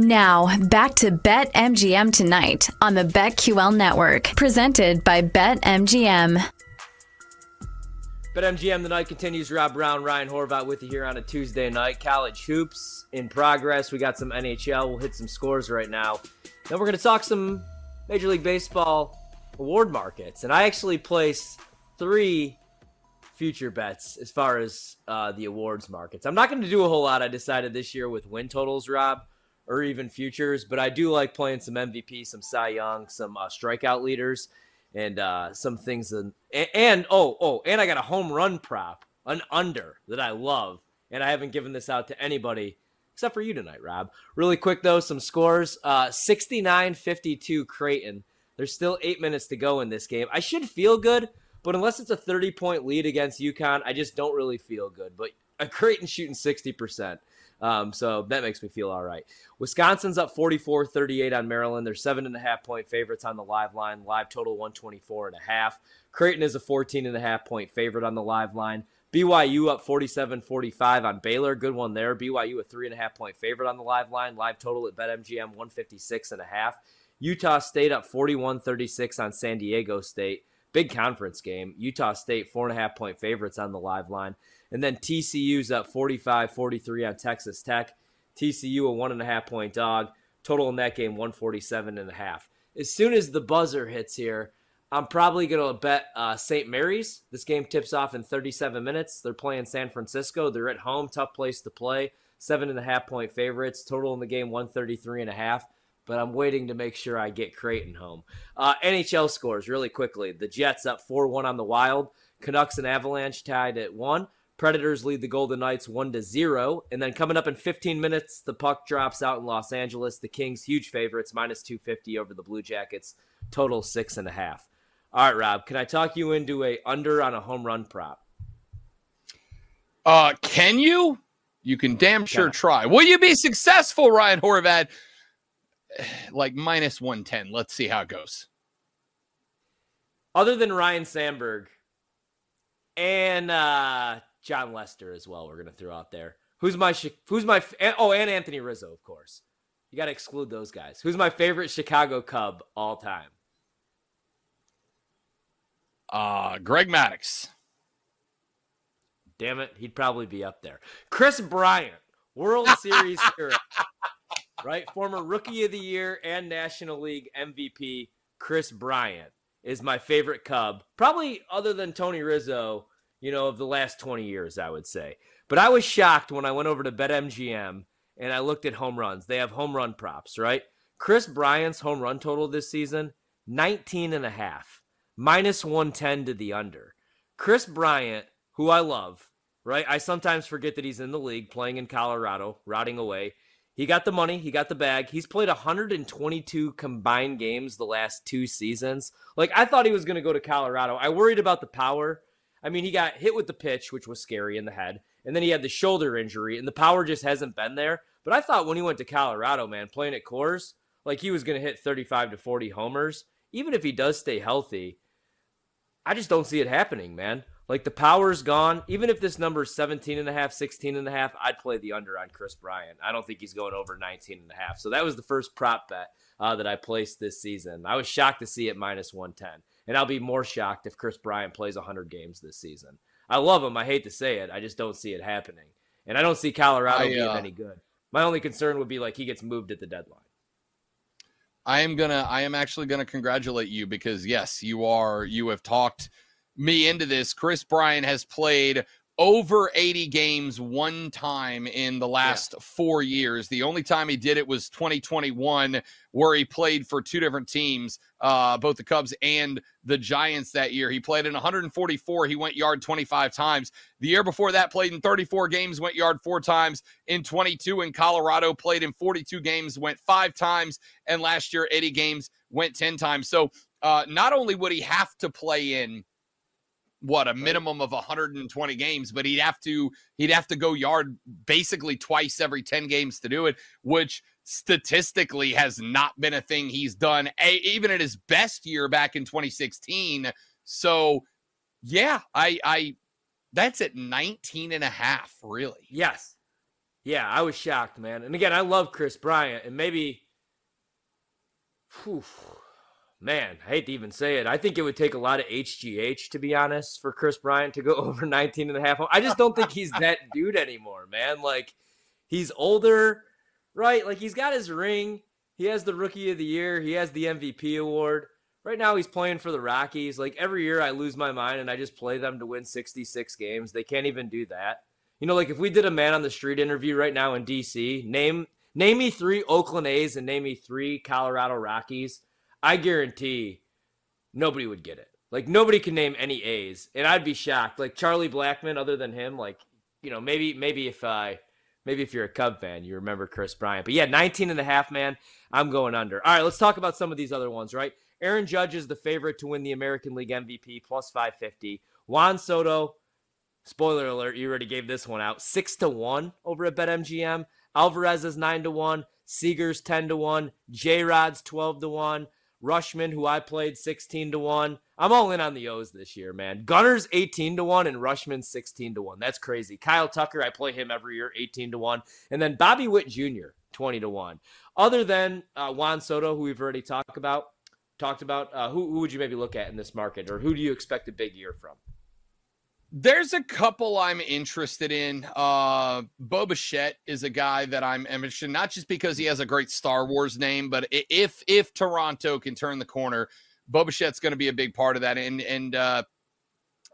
Now, back to BetMGM tonight on the BetQL network, presented by BetMGM. BetMGM tonight continues. Rob Brown, Ryan Horvat with you here on a Tuesday night. College hoops in progress. We got some NHL. We'll hit some scores right now. Then we're going to talk some Major League Baseball award markets. And I actually placed three future bets as far as uh, the awards markets. I'm not going to do a whole lot. I decided this year with win totals, Rob or even futures. But I do like playing some MVP, some Cy Young, some uh, strikeout leaders, and uh, some things. and, and oh, oh, and I got a home run prop, an under that I love, and I haven't given this out to anybody except for you tonight, Rob. Really quick though, some scores: uh, 69-52 Creighton. There's still eight minutes to go in this game. I should feel good, but unless it's a 30 point lead against UConn, I just don't really feel good. But a Creighton shooting 60 percent. Um, so that makes me feel all right. Wisconsin's up 44 38 on Maryland. They're seven and a half point favorites on the live line. Live total 124 and a half. Creighton is a 14 and a half point favorite on the live line. BYU up 47 45 on Baylor. Good one there. BYU a three and a half point favorite on the live line. Live total at BetMGM 156 and a half. Utah State up 41 36 on San Diego State. Big conference game. Utah State four and a half point favorites on the live line. And then TCU's up 45 43 on Texas Tech. TCU a one and a half point dog. Total in that game 147 and a half. As soon as the buzzer hits here, I'm probably going to bet uh, St. Mary's. This game tips off in 37 minutes. They're playing San Francisco. They're at home, tough place to play. Seven and a half point favorites. Total in the game 133 and a half. But I'm waiting to make sure I get Creighton home. Uh, NHL scores really quickly. The Jets up 4 1 on the Wild. Canucks and Avalanche tied at 1. Predators lead the Golden Knights 1 to 0. And then coming up in 15 minutes, the puck drops out in Los Angeles. The Kings, huge favorites, minus 250 over the Blue Jackets, total six and a half. All right, Rob, can I talk you into a under on a home run prop? Uh, can you? You can damn sure try. Will you be successful, Ryan Horvat? Like minus 110. Let's see how it goes. Other than Ryne Sandberg and uh Jon Lester as well. We're gonna throw out there. Who's my who's my oh and Anthony Rizzo of course. You got to exclude those guys. Who's my favorite Chicago Cub all time? Uh Greg Maddux. Damn it, he'd probably be up there. Kris Bryant, World Series hero, right? Former Rookie of the Year and National League MVP. Kris Bryant is my favorite Cub, probably other than Tony Rizzo you know, of the last 20 years, I would say. But I was shocked when I went over to BetMGM and I looked at home runs. They have home run props, right? Kris Bryant's home run total this season, 19 and a half, minus 110 to the under. Kris Bryant, who I love, right? I sometimes forget that he's in the league playing in Colorado, rotting away. He got the money, he got the bag. He's played 122 combined games the last two seasons. Like I thought he was going to go to Colorado. I worried about the power I mean, he got hit with the pitch, which was scary in the head, and then he had the shoulder injury, and the power just hasn't been there. But I thought when he went to Colorado, man, playing at Coors, like he was going to hit 35 to 40 homers. Even if he does stay healthy, I just don't see it happening, man. Like the power's gone. Even if this number is 17 and a half, 16 and a half, I'd play the under on Kris Bryant. I don't think he's going over 19 and a half. So that was the first prop bet uh, that I placed this season. I was shocked to see it minus 110. And I'll be more shocked if Kris Bryant plays 100 games this season. I love him. I hate to say it. I just don't see it happening. And I don't see Colorado I, being uh, any good. My only concern would be like he gets moved at the deadline. I am gonna I am actually gonna congratulate you because yes, you are you have talked me into this. Kris Bryant has played over 80 games one time in the last yeah. four years. The only time he did it was 2021, where he played for two different teams, uh, both the Cubs and the Giants that year. He played in 144. He went yard 25 times. The year before that, played in 34 games, went yard four times. In 22 in Colorado, played in 42 games, went five times. And last year, 80 games, went 10 times. So uh, not only would he have to play in what a minimum of 120 games but he'd have to he'd have to go yard basically twice every 10 games to do it which statistically has not been a thing he's done even at his best year back in 2016 so yeah i i that's at 19 and a half really. Yes. Yeah, I was shocked, man. And again, I love Kris Bryant, and maybe, whew, man, I hate to even say it. I think it would take a lot of HGH, to be honest, for Kris Bryant to go over 19 and a half. I just don't think he's that dude anymore, man. Like, he's older, right? Like, he's got his ring. He has the Rookie of the Year. He has the MVP award. Right now, he's playing for the Rockies. Like, every year I lose my mind and I just play them to win 66 games. They can't even do that. You know, like if we did a man on the street interview right now in DC, name name me three Oakland A's and name me three Colorado Rockies. I guarantee nobody would get it. Like nobody can name any A's, and I'd be shocked. Like Charlie Blackmon, other than him, like you know, maybe maybe if I maybe if you're a Cub fan, you remember Kris Bryant. But yeah, 19 and a half, man. I'm going under. All right, let's talk about some of these other ones, right? Aaron Judge is the favorite to win the American League MVP, plus 550. Juan Soto, Spoiler alert, you already gave this one out. Six to one over at BetMGM. Alvarez is nine to one. Seager's 10 to 1. J Rod's 12 to 1. Rutschman, who I played 16 to 1. I'm all in on the O's this year, man. Gunnar's 18 to 1 and Rutschman 16 to 1. That's crazy. Kyle Tucker, I play him every year, 18 to 1. And then Bobby Witt Jr., 20 to 1. Other than uh, Juan Soto, who we've already talked about, talked about, uh, who, who would you maybe look at in this market or who do you expect a big year from? There's a couple I'm interested in. Uh Bo Bichette is a guy that I'm interested in, not just because he has a great Star Wars name, but if if Toronto can turn the corner, Bo Bichette's going to be a big part of that. And and uh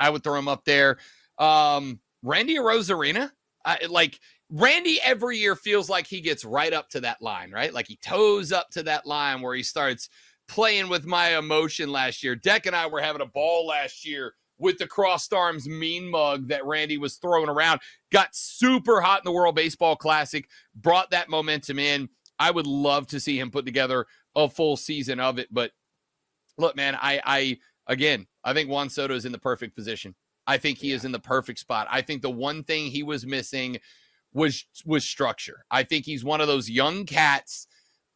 I would throw him up there. Um Randy Arozarena, I, like Randy every year feels like he gets right up to that line, right? Like he toes up to that line where he starts playing with my emotion last year. Deck and I were having a ball last year with the crossed arms mean mug that Randy was throwing around. Got super hot in the World Baseball Classic, brought that momentum in. I would love to see him put together a full season of it. But look, man, I, I again, I think Juan Soto is in the perfect position. I think he yeah. is in the perfect spot. I think the one thing he was missing was was structure. I think he's one of those young cats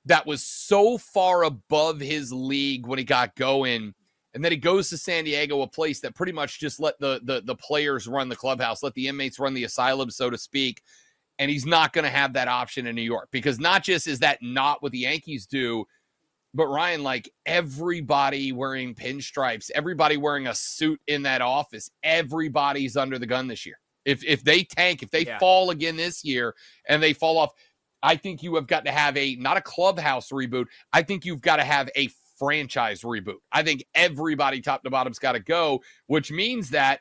that was so far above his league when he got going and then he goes to San Diego, a place that pretty much just let the the, the players run the clubhouse, let the inmates run the asylum, so to speak. And he's not going to have that option in New York because not just is that not what the Yankees do, but Ryan, like everybody wearing pinstripes, everybody wearing a suit in that office, everybody's under the gun this year. If if they tank, if they yeah. fall again this year and they fall off, I think you have got to have a not a clubhouse reboot. I think you've got to have a franchise reboot. I think everybody top to bottom's got to go, which means that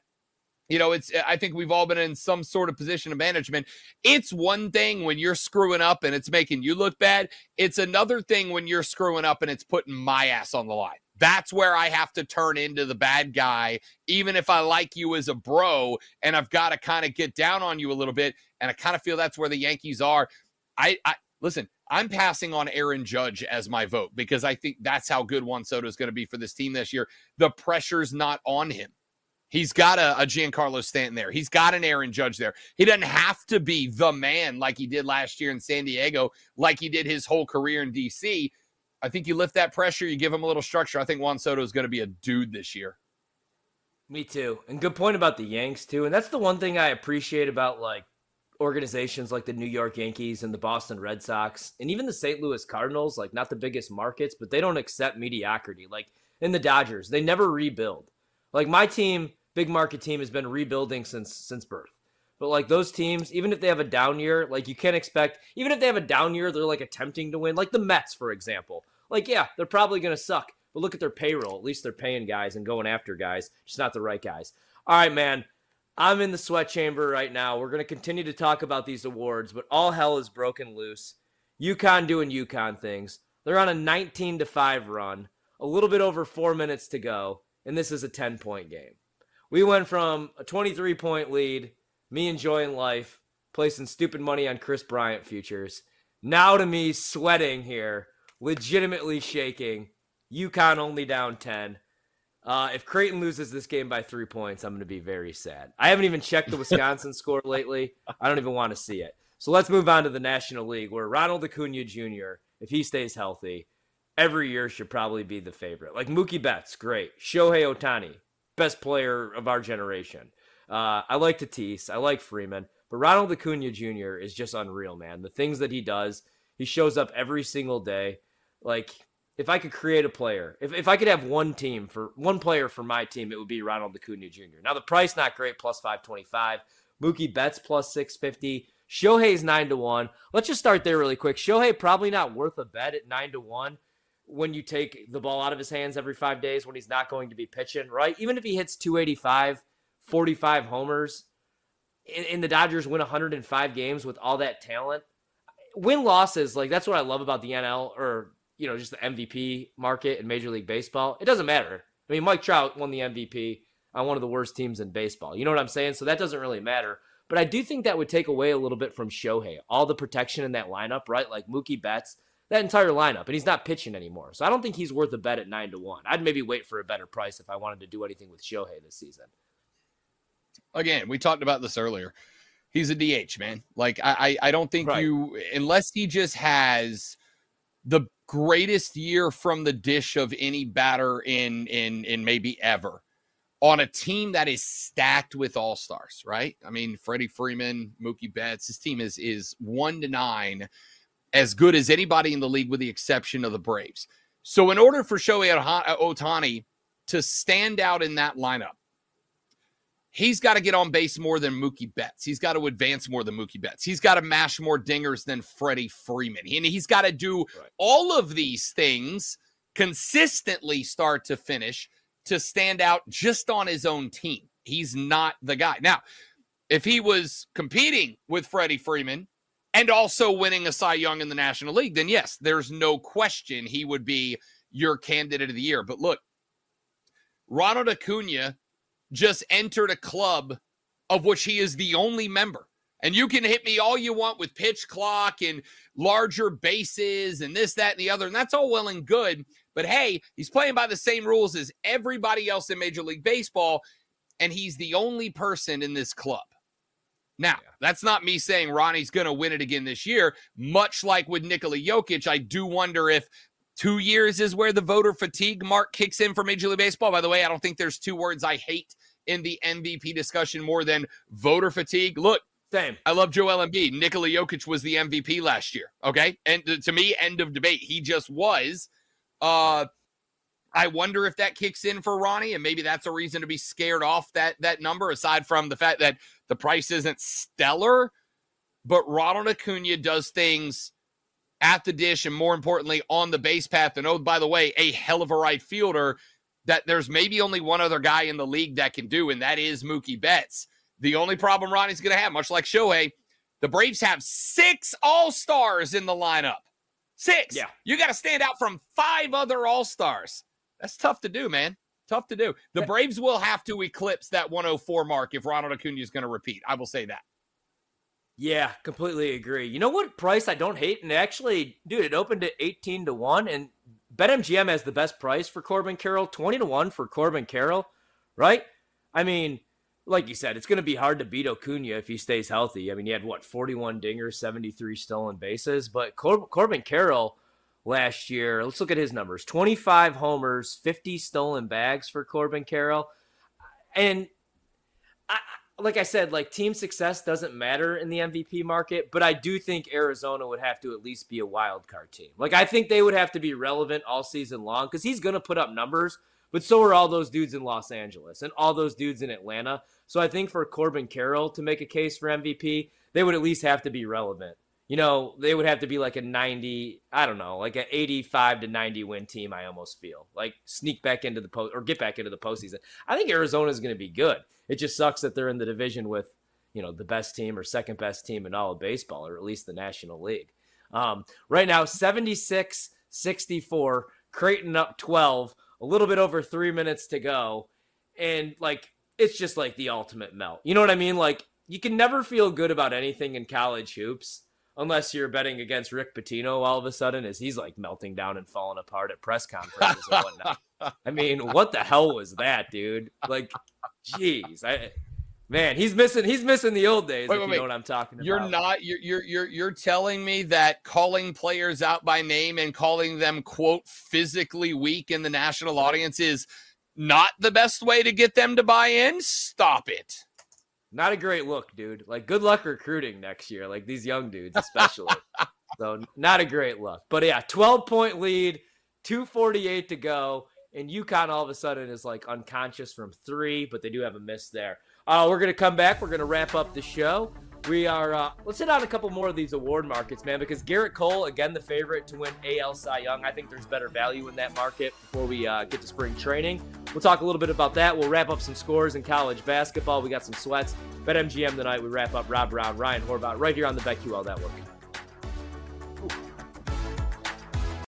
you know, it's I think we've all been in some sort of position of management. It's one thing when you're screwing up and it's making you look bad. It's another thing when you're screwing up and it's putting my ass on the line. That's where I have to turn into the bad guy, even if I like you as a bro, and I've got to kind of get down on you a little bit. And I kind of feel that's where the Yankees are. I, I listen, I'm passing on Aaron Judge as my vote because I think that's how good Juan Soto is going to be for this team this year. The pressure's not on him. He's got a, a Giancarlo Stanton there. He's got an Aaron Judge there. He doesn't have to be the man like he did last year in San Diego, like he did his whole career in DC. I think you lift that pressure, you give him a little structure. I think Juan Soto is going to be a dude this year. Me too. And good point about the Yanks too. And that's the one thing I appreciate about like organizations like the New York Yankees and the Boston Red Sox and even the St. Louis Cardinals, like not the biggest markets, but they don't accept mediocrity. Like in the Dodgers, they never rebuild. Like my team, big market team has been rebuilding since since birth. But like those teams, even if they have a down year, like you can't expect even if they have a down year, they're like attempting to win. Like the Mets, for example. Like, yeah, they're probably gonna suck. But look at their payroll. At least they're paying guys and going after guys, just not the right guys. All right, man. I'm in the sweat chamber right now. We're going to continue to talk about these awards, but all hell is broken loose. UConn doing UConn things. They're on a 19 to 5 run, a little bit over four minutes to go, and this is a 10 point game. We went from a 23 point lead, me enjoying life, placing stupid money on Kris Bryant futures, now to me sweating here, legitimately shaking. UConn only down 10. Uh, if Creighton loses this game by three points, I'm going to be very sad. I haven't even checked the Wisconsin score lately. I don't even want to see it. So let's move on to the National League, where Ronald Acuna Jr., if he stays healthy, every year should probably be the favorite. Like Mookie Betts, great. Shohei Ohtani, best player of our generation. Uh, I like Tatis. I like Freeman. But Ronald Acuna Jr. is just unreal, man. The things that he does, he shows up every single day. Like, if I could create a player, if, if I could have one team for one player for my team, it would be Ronald Acuna Jr. Now the price not great, plus five twenty five. Mookie Betts plus six fifty. Shohei's nine to one. Let's just start there really quick. Shohei probably not worth a bet at nine to one when you take the ball out of his hands every five days when he's not going to be pitching, right? Even if he hits 285, 45 homers, and, the Dodgers win 105 games with all that talent, win losses, like that's what I love about the NL or you know, just the MVP market in Major League Baseball, it doesn't matter. I mean, Mike Trout won the MVP on one of the worst teams in baseball. You know what I'm saying? So that doesn't really matter. But I do think that would take away a little bit from Shohei. All the protection in that lineup, right? Like Mookie Betts, that entire lineup, and he's not pitching anymore. So I don't think he's worth a bet at nine to one. I'd maybe wait for a better price if I wanted to do anything with Shohei this season. Again, we talked about this earlier. He's a DH, man. Like I, I don't think right. you, unless he just has the greatest year from the dish of any batter in in in maybe ever on a team that is stacked with all stars, right? I mean, Freddie Freeman, Mookie Betts, his team is is one to nine, as good as anybody in the league, with the exception of the Braves. So, in order for Shohei Ohtani to stand out in that lineup, he's got to get on base more than Mookie Betts. He's got to advance more than Mookie Betts. He's got to mash more dingers than Freddie Freeman. And he's got to do right. all of these things consistently start to finish to stand out just on his own team. He's not the guy. Now, if he was competing with Freddie Freeman and also winning a Cy Young in the National League, then yes, there's no question he would be your candidate of the year. But look, Ronald Acuna just entered a club of which he is the only member. And you can hit me all you want with pitch clock and larger bases and this, that, and the other. And that's all well and good. But hey, he's playing by the same rules as everybody else in Major League Baseball. And he's the only person in this club. Now, yeah. that's not me saying Ronnie's going to win it again this year. Much like with Nikola Jokic, I do wonder if Two years is where the voter fatigue mark kicks in for Major League Baseball. By the way, I don't think there's two words I hate in the MVP discussion more than voter fatigue. Look, same. I love Joel Embiid. Nikola Jokic was the MVP last year. Okay, and to me, end of debate. He just was. Uh, I wonder if that kicks in for Ronnie, and maybe that's a reason to be scared off that that number. Aside from the fact that the price isn't stellar, but Ronald Acuna does things at the dish and more importantly on the base path. And oh, by the way, a hell of a right fielder that there's maybe only one other guy in the league that can do, and that is Mookie Betts. The only problem Ronnie's going to have, much like Shohei, the Braves have six All Stars in the lineup. Six. Yeah. You got to stand out from five other All Stars. That's tough to do, man. Tough to do. The Braves will have to eclipse that 104 mark if Ronald Acuna is going to repeat. I will say that. Yeah, completely agree. You know what price I don't hate? And actually, dude, it opened at 18 to 1, and BetMGM has the best price for Corbin Carroll 20 to 1 for Corbin Carroll, right? I mean, like you said, it's going to be hard to beat Acuna if he stays healthy. I mean, he had what, 41 dingers, 73 stolen bases, but Cor- Corbin Carroll last year, let's look at his numbers 25 homers, 50 stolen bags for Corbin Carroll. And like I said, like team success doesn't matter in the MVP market, but I do think Arizona would have to at least be a wild card team. Like I think they would have to be relevant all season long because he's going to put up numbers, but so are all those dudes in Los Angeles and all those dudes in Atlanta. So I think for Corbin Carroll to make a case for MVP, they would at least have to be relevant. You know, they would have to be like a 90, I don't know, like an 85 to 90 win team, I almost feel. Like sneak back into the post or get back into the postseason. I think Arizona is going to be good. It just sucks that they're in the division with, you know, the best team or second best team in all of baseball, or at least the National League. Um, right now, 76 64, Creighton up 12, a little bit over three minutes to go. And like, it's just like the ultimate melt. You know what I mean? Like, you can never feel good about anything in college hoops unless you're betting against Rick Pitino all of a sudden as he's like melting down and falling apart at press conferences and whatnot. I mean, what the hell was that, dude? Like, jeez, I man, he's missing he's missing the old days. Wait, wait, you know what I'm talking you're about. You're not you're you're you're you're telling me that calling players out by name and calling them quote physically weak in the national audience is not the best way to get them to buy in? Stop it. Not a great look, dude. Like, good luck recruiting next year. Like these young dudes, especially. so not a great look. But yeah, 12 point lead, 248 to go. And UConn all of a sudden is like unconscious from three, but they do have a miss there. Uh, we're going to come back. We're going to wrap up the show. We are, uh, let's hit on a couple more of these award markets, man, because Gerrit Cole, again, the favorite to win AL Cy Young. I think there's better value in that market before we uh, get to spring training. We'll talk a little bit about that. We'll wrap up some scores in college basketball. We got some sweats. BetMGM tonight. We wrap up Rob Brown, Ryan Horvat, right here on the BetQL Network.